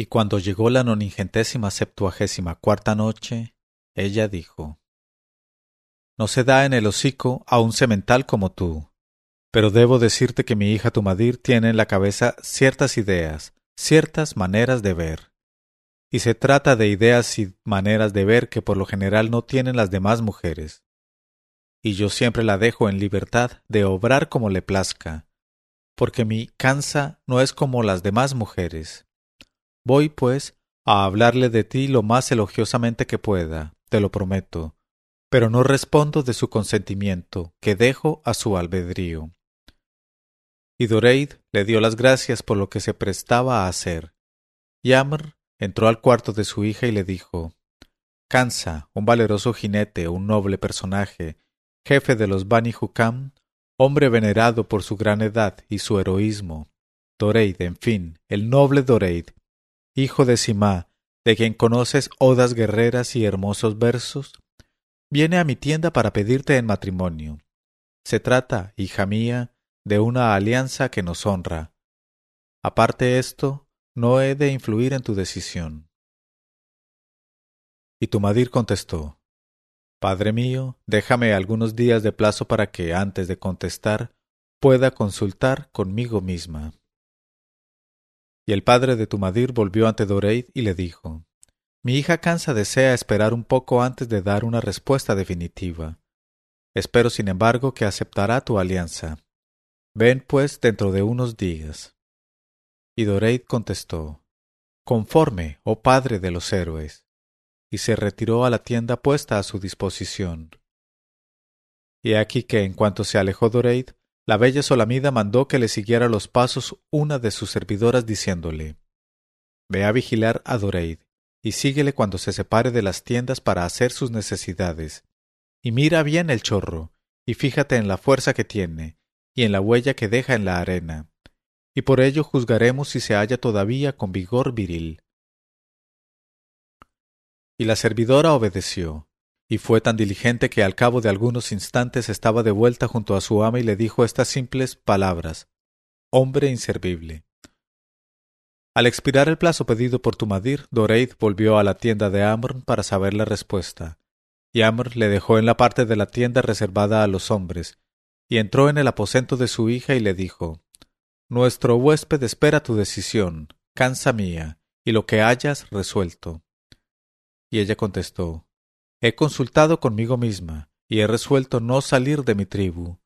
Y cuando llegó la noningentésima septuagésima cuarta noche, ella dijo No se da en el hocico a un semental como tú, pero debo decirte que mi hija Tumadir tiene en la cabeza ciertas ideas, ciertas maneras de ver. Y se trata de ideas y maneras de ver que por lo general no tienen las demás mujeres. Y yo siempre la dejo en libertad de obrar como le plazca, porque mi cansa no es como las demás mujeres. Voy, pues, a hablarle de ti lo más elogiosamente que pueda, te lo prometo, pero no respondo de su consentimiento, que dejo a su albedrío. Y Doreid le dio las gracias por lo que se prestaba a hacer. Yamr entró al cuarto de su hija y le dijo Cansa, un valeroso jinete, un noble personaje, jefe de los Bani Hukam, hombre venerado por su gran edad y su heroísmo, Doreid, en fin, el noble Doreid, hijo de Simá, de quien conoces odas guerreras y hermosos versos, viene a mi tienda para pedirte en matrimonio. Se trata, hija mía, de una alianza que nos honra. Aparte esto, no he de influir en tu decisión. Y Tumadir contestó Padre mío, déjame algunos días de plazo para que, antes de contestar, pueda consultar conmigo misma. Y el padre de Tumadir volvió ante Doreid y le dijo Mi hija Cansa desea esperar un poco antes de dar una respuesta definitiva. Espero, sin embargo, que aceptará tu alianza. Ven, pues, dentro de unos días. Y Doreid contestó Conforme, oh padre de los héroes y se retiró a la tienda puesta a su disposición. Y aquí que en cuanto se alejó Doreid, la bella Solamida mandó que le siguiera los pasos una de sus servidoras diciéndole Ve a vigilar a Doreid, y síguele cuando se separe de las tiendas para hacer sus necesidades. Y mira bien el chorro, y fíjate en la fuerza que tiene, y en la huella que deja en la arena, y por ello juzgaremos si se halla todavía con vigor viril. Y la servidora obedeció, y fue tan diligente que al cabo de algunos instantes estaba de vuelta junto a su ama y le dijo estas simples palabras Hombre inservible. Al expirar el plazo pedido por Tumadir, Doreid volvió a la tienda de Amr para saber la respuesta, y Amr le dejó en la parte de la tienda reservada a los hombres, y entró en el aposento de su hija y le dijo Nuestro huésped espera tu decisión, cansa mía, y lo que hayas resuelto. Y ella contestó He consultado conmigo misma, y he resuelto no salir de mi tribu,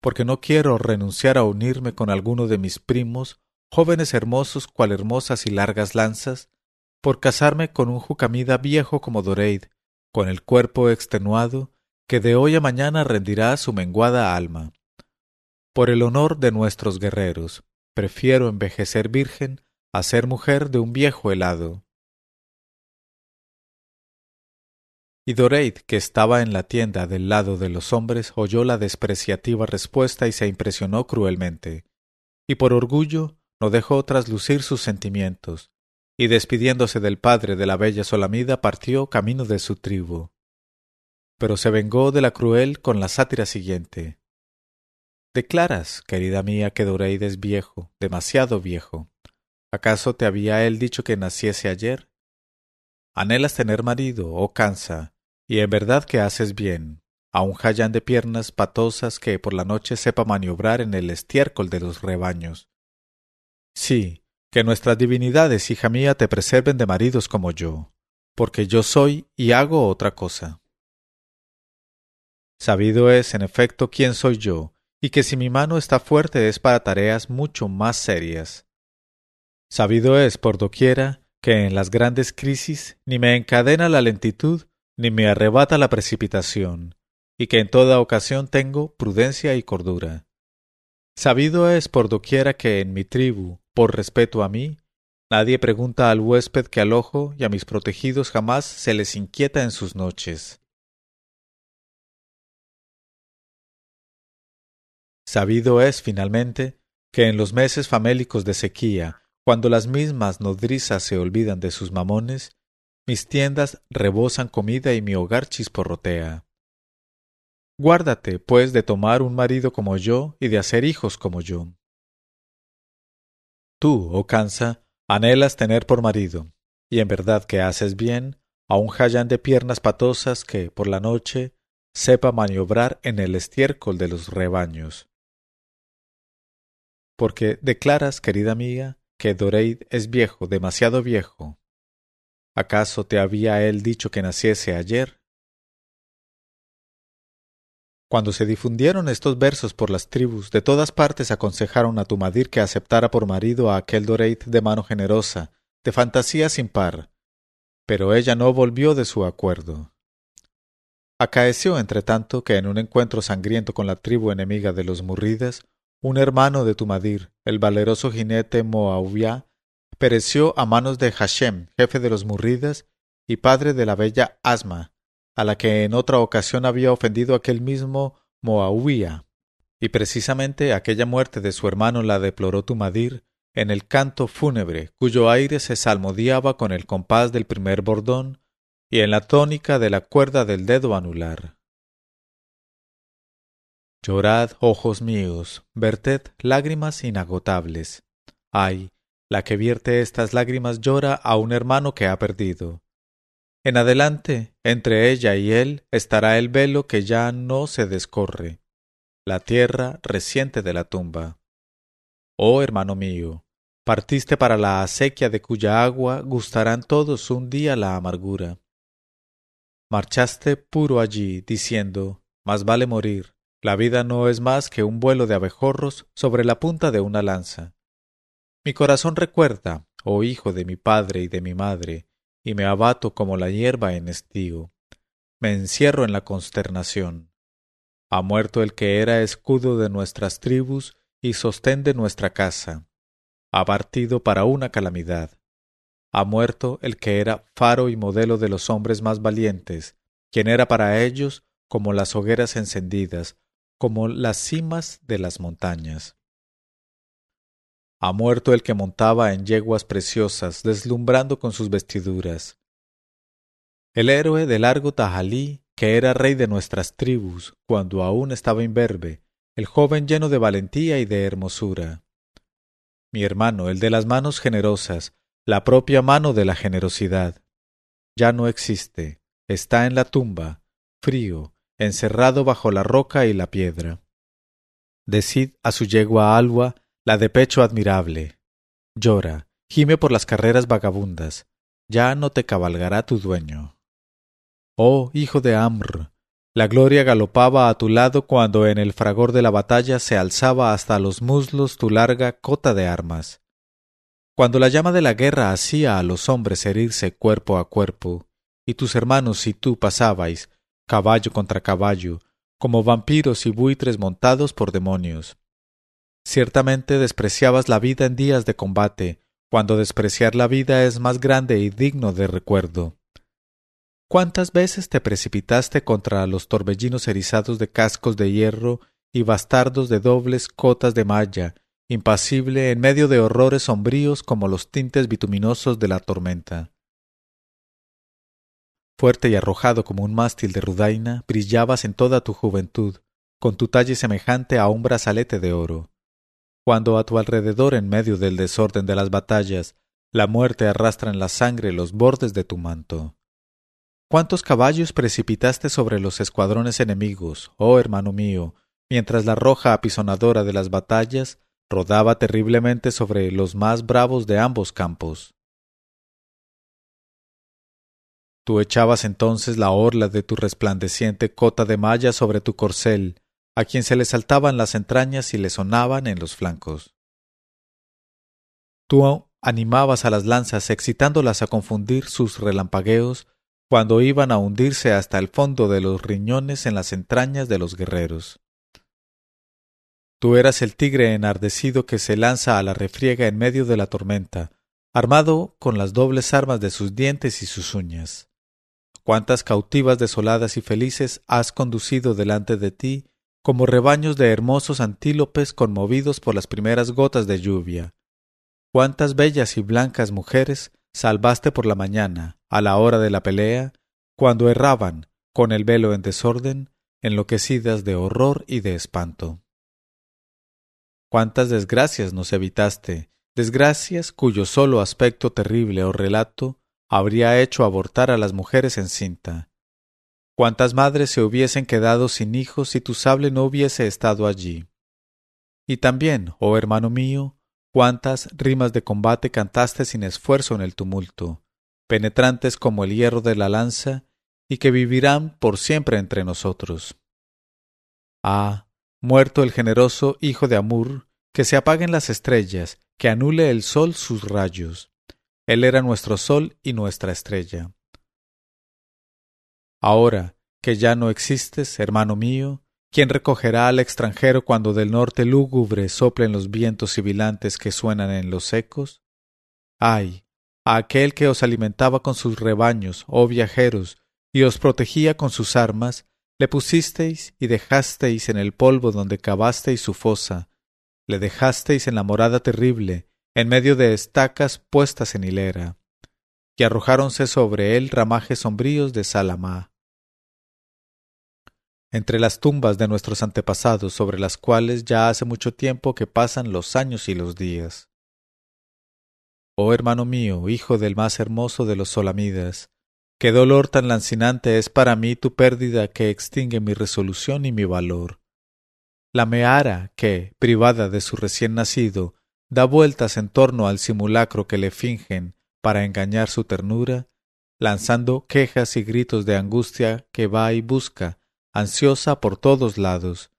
porque no quiero renunciar a unirme con alguno de mis primos, jóvenes hermosos cual hermosas y largas lanzas, por casarme con un jucamida viejo como Doreid, con el cuerpo extenuado, que de hoy a mañana rendirá su menguada alma. Por el honor de nuestros guerreros, prefiero envejecer virgen a ser mujer de un viejo helado. Y Doreid, que estaba en la tienda del lado de los hombres, oyó la despreciativa respuesta y se impresionó cruelmente. Y por orgullo no dejó traslucir sus sentimientos, y despidiéndose del padre de la bella Solamida partió camino de su tribu. Pero se vengó de la cruel con la sátira siguiente. Declaras, querida mía, que Doreid es viejo, demasiado viejo. ¿Acaso te había él dicho que naciese ayer? Anhelas tener marido, oh cansa, y en verdad que haces bien, a un jayán de piernas patosas que por la noche sepa maniobrar en el estiércol de los rebaños. Sí, que nuestras divinidades, hija mía, te preserven de maridos como yo, porque yo soy y hago otra cosa. Sabido es, en efecto, quién soy yo, y que si mi mano está fuerte es para tareas mucho más serias. Sabido es, por doquiera, que en las grandes crisis ni me encadena la lentitud ni me arrebata la precipitación, y que en toda ocasión tengo prudencia y cordura. Sabido es por doquiera que en mi tribu, por respeto a mí, nadie pregunta al huésped que alojo y a mis protegidos jamás se les inquieta en sus noches. Sabido es, finalmente, que en los meses famélicos de sequía, cuando las mismas nodrizas se olvidan de sus mamones, mis tiendas rebosan comida y mi hogar chisporrotea. Guárdate, pues, de tomar un marido como yo y de hacer hijos como yo. Tú, oh Cansa, Anhelas tener por marido, y en verdad que haces bien, a un jayán de piernas patosas que, por la noche, sepa maniobrar en el estiércol de los rebaños. Porque declaras, querida mía, que Doreid es viejo, demasiado viejo. ¿Acaso te había él dicho que naciese ayer? Cuando se difundieron estos versos por las tribus, de todas partes aconsejaron a Tumadir que aceptara por marido a aquel Doreit de mano generosa, de fantasía sin par, pero ella no volvió de su acuerdo. Acaeció, entre tanto, que en un encuentro sangriento con la tribu enemiga de los Murridas, un hermano de Tumadir, el valeroso jinete Moawiá, pereció a manos de Hashem, jefe de los Murridas y padre de la bella Asma, a la que en otra ocasión había ofendido aquel mismo Moahuía. Y precisamente aquella muerte de su hermano la deploró Tumadir en el canto fúnebre, cuyo aire se salmodiaba con el compás del primer bordón y en la tónica de la cuerda del dedo anular. Llorad, ojos míos, verted lágrimas inagotables. Ay, la que vierte estas lágrimas llora a un hermano que ha perdido. En adelante, entre ella y él, estará el velo que ya no se descorre, la tierra reciente de la tumba. Oh hermano mío, partiste para la acequia de cuya agua gustarán todos un día la amargura. Marchaste puro allí, diciendo, más vale morir, la vida no es más que un vuelo de abejorros sobre la punta de una lanza. Mi corazón recuerda, oh hijo de mi padre y de mi madre, y me abato como la hierba en estío. Me encierro en la consternación. Ha muerto el que era escudo de nuestras tribus y sostén de nuestra casa. Ha partido para una calamidad. Ha muerto el que era faro y modelo de los hombres más valientes, quien era para ellos como las hogueras encendidas, como las cimas de las montañas. Ha muerto el que montaba en yeguas preciosas, deslumbrando con sus vestiduras. El héroe de largo Tajalí, que era rey de nuestras tribus, cuando aún estaba imberbe, el joven lleno de valentía y de hermosura. Mi hermano, el de las manos generosas, la propia mano de la generosidad. Ya no existe, está en la tumba, frío, encerrado bajo la roca y la piedra. Decid a su yegua alba la de pecho admirable. Llora, gime por las carreras vagabundas, ya no te cabalgará tu dueño. Oh, hijo de Amr, la gloria galopaba a tu lado cuando en el fragor de la batalla se alzaba hasta los muslos tu larga cota de armas. Cuando la llama de la guerra hacía a los hombres herirse cuerpo a cuerpo, y tus hermanos y tú pasabais, caballo contra caballo, como vampiros y buitres montados por demonios. Ciertamente despreciabas la vida en días de combate, cuando despreciar la vida es más grande y digno de recuerdo. ¿Cuántas veces te precipitaste contra los torbellinos erizados de cascos de hierro y bastardos de dobles cotas de malla, impasible en medio de horrores sombríos como los tintes bituminosos de la tormenta? Fuerte y arrojado como un mástil de rudaina, brillabas en toda tu juventud, con tu talle semejante a un brazalete de oro cuando a tu alrededor en medio del desorden de las batallas la muerte arrastra en la sangre los bordes de tu manto. ¿Cuántos caballos precipitaste sobre los escuadrones enemigos, oh hermano mío, mientras la roja apisonadora de las batallas rodaba terriblemente sobre los más bravos de ambos campos? Tú echabas entonces la orla de tu resplandeciente cota de malla sobre tu corcel, a quien se le saltaban las entrañas y le sonaban en los flancos. Tú animabas a las lanzas excitándolas a confundir sus relampagueos cuando iban a hundirse hasta el fondo de los riñones en las entrañas de los guerreros. Tú eras el tigre enardecido que se lanza a la refriega en medio de la tormenta, armado con las dobles armas de sus dientes y sus uñas. Cuántas cautivas desoladas y felices has conducido delante de ti como rebaños de hermosos antílopes conmovidos por las primeras gotas de lluvia. Cuántas bellas y blancas mujeres salvaste por la mañana, a la hora de la pelea, cuando erraban, con el velo en desorden, enloquecidas de horror y de espanto. Cuántas desgracias nos evitaste, desgracias cuyo solo aspecto terrible o relato habría hecho abortar a las mujeres en cinta. Cuántas madres se hubiesen quedado sin hijos si tu sable no hubiese estado allí. Y también, oh hermano mío, cuántas rimas de combate cantaste sin esfuerzo en el tumulto, penetrantes como el hierro de la lanza, y que vivirán por siempre entre nosotros. Ah, muerto el generoso hijo de Amur, que se apaguen las estrellas, que anule el sol sus rayos. Él era nuestro sol y nuestra estrella. Ahora que ya no existes, hermano mío, ¿quién recogerá al extranjero cuando del norte lúgubre soplen los vientos sibilantes que suenan en los ecos? Ay, a aquel que os alimentaba con sus rebaños, oh viajeros, y os protegía con sus armas, le pusisteis y dejasteis en el polvo donde cavasteis su fosa, le dejasteis en la morada terrible, en medio de estacas puestas en hilera, y arrojáronse sobre él ramajes sombríos de Salamá. Entre las tumbas de nuestros antepasados, sobre las cuales ya hace mucho tiempo que pasan los años y los días. Oh hermano mío, hijo del más hermoso de los solamidas, qué dolor tan lancinante es para mí tu pérdida que extingue mi resolución y mi valor. La meara que, privada de su recién nacido, da vueltas en torno al simulacro que le fingen para engañar su ternura, lanzando quejas y gritos de angustia que va y busca, ansiosa por todos lados,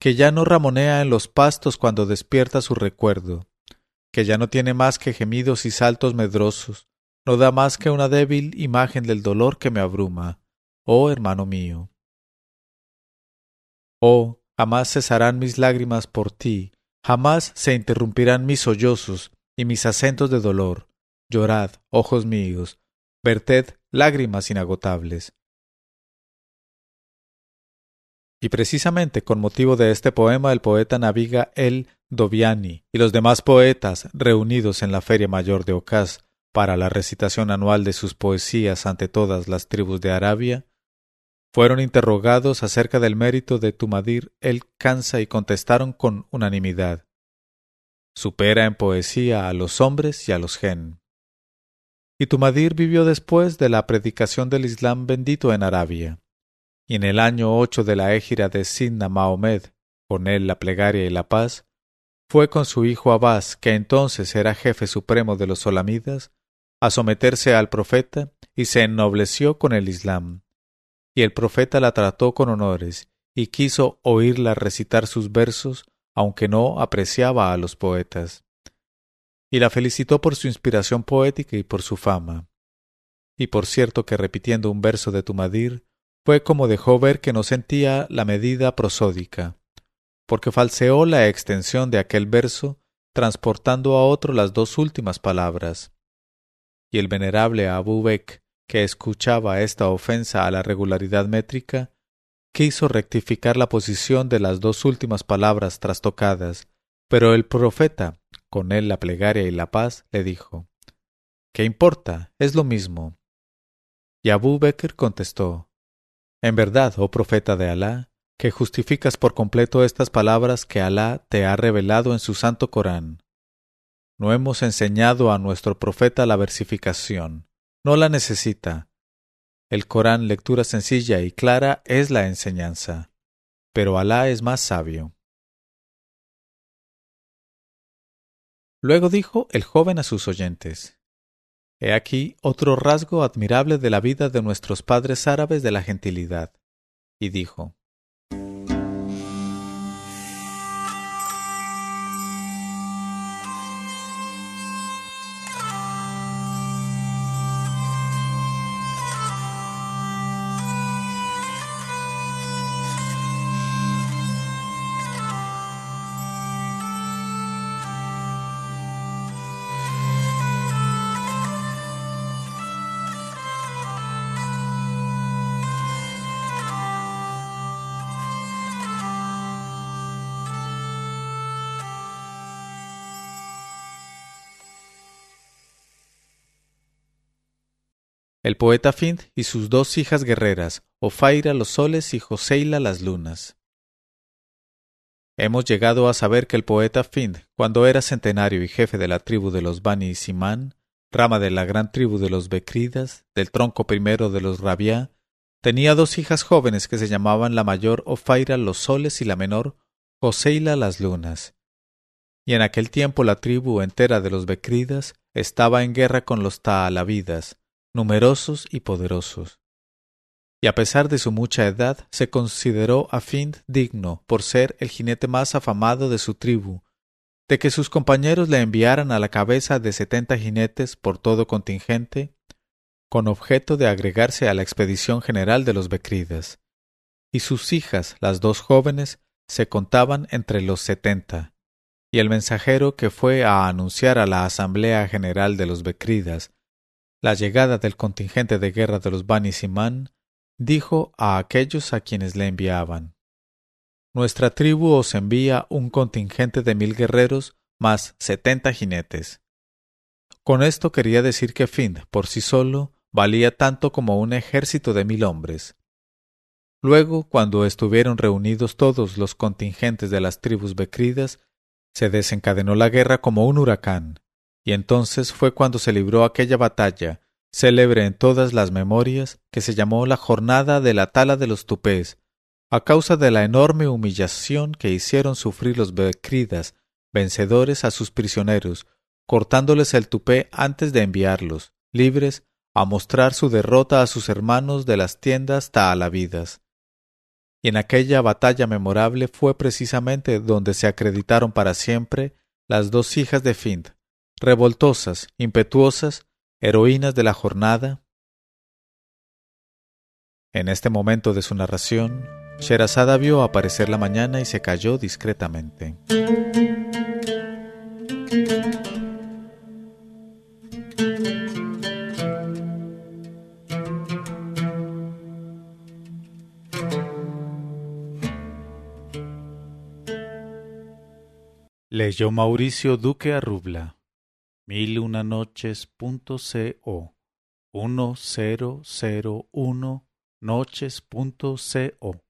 que ya no ramonea en los pastos cuando despierta su recuerdo, que ya no tiene más que gemidos y saltos medrosos, no da más que una débil imagen del dolor que me abruma, oh hermano mío. Oh, jamás cesarán mis lágrimas por ti, jamás se interrumpirán mis sollozos y mis acentos de dolor. Llorad, ojos míos, verted lágrimas inagotables. Y precisamente con motivo de este poema el poeta naviga el Doviani y los demás poetas reunidos en la Feria Mayor de Ocas para la recitación anual de sus poesías ante todas las tribus de Arabia, fueron interrogados acerca del mérito de Tumadir el Kansa y contestaron con unanimidad. Supera en poesía a los hombres y a los gen. Y Tumadir vivió después de la predicación del Islam bendito en Arabia. Y en el año ocho de la égira de Sidna Mahomed, con él la plegaria y la paz, fue con su hijo Abbas, que entonces era jefe supremo de los solamidas, a someterse al profeta y se ennobleció con el Islam y el profeta la trató con honores, y quiso oírla recitar sus versos, aunque no apreciaba a los poetas. Y la felicitó por su inspiración poética y por su fama. Y por cierto que repitiendo un verso de Tumadir, fue como dejó ver que no sentía la medida prosódica, porque falseó la extensión de aquel verso, transportando a otro las dos últimas palabras. Y el venerable Abu Bek que escuchaba esta ofensa a la regularidad métrica, quiso rectificar la posición de las dos últimas palabras trastocadas, pero el profeta, con él la plegaria y la paz, le dijo ¿Qué importa? Es lo mismo. Y Abu Bekr contestó En verdad, oh profeta de Alá, que justificas por completo estas palabras que Alá te ha revelado en su santo Corán. No hemos enseñado a nuestro profeta la versificación, no la necesita. El Corán, lectura sencilla y clara, es la enseñanza. Pero Alá es más sabio. Luego dijo el joven a sus oyentes He aquí otro rasgo admirable de la vida de nuestros padres árabes de la gentilidad. Y dijo el poeta Find y sus dos hijas guerreras, Ofaira los soles y Joseila las lunas. Hemos llegado a saber que el poeta Find, cuando era centenario y jefe de la tribu de los Bani Simán, rama de la gran tribu de los Becridas, del tronco primero de los Rabiá, tenía dos hijas jóvenes que se llamaban la mayor Ofaira los soles y la menor Joseila las lunas. Y en aquel tiempo la tribu entera de los Becridas estaba en guerra con los Taalavidas, numerosos y poderosos y a pesar de su mucha edad, se consideró a Find digno, por ser el jinete más afamado de su tribu, de que sus compañeros le enviaran a la cabeza de setenta jinetes por todo contingente, con objeto de agregarse a la expedición general de los Becridas. Y sus hijas, las dos jóvenes, se contaban entre los setenta. Y el mensajero que fue a anunciar a la Asamblea General de los Becridas la llegada del contingente de guerra de los Bani Simán, dijo a aquellos a quienes le enviaban Nuestra tribu os envía un contingente de mil guerreros más setenta jinetes. Con esto quería decir que Find, por sí solo, valía tanto como un ejército de mil hombres. Luego, cuando estuvieron reunidos todos los contingentes de las tribus becridas, se desencadenó la guerra como un huracán, y entonces fue cuando se libró aquella batalla célebre en todas las memorias, que se llamó la Jornada de la Tala de los Tupés, a causa de la enorme humillación que hicieron sufrir los Becridas, vencedores a sus prisioneros, cortándoles el tupé antes de enviarlos, libres, a mostrar su derrota a sus hermanos de las tiendas taalavidas. Y en aquella batalla memorable fue precisamente donde se acreditaron para siempre las dos hijas de Find, revoltosas, impetuosas, heroínas de la jornada. En este momento de su narración, Sherazada vio aparecer la mañana y se cayó discretamente. Leyó Mauricio Duque Arrubla milunanoches.co 1001noches.co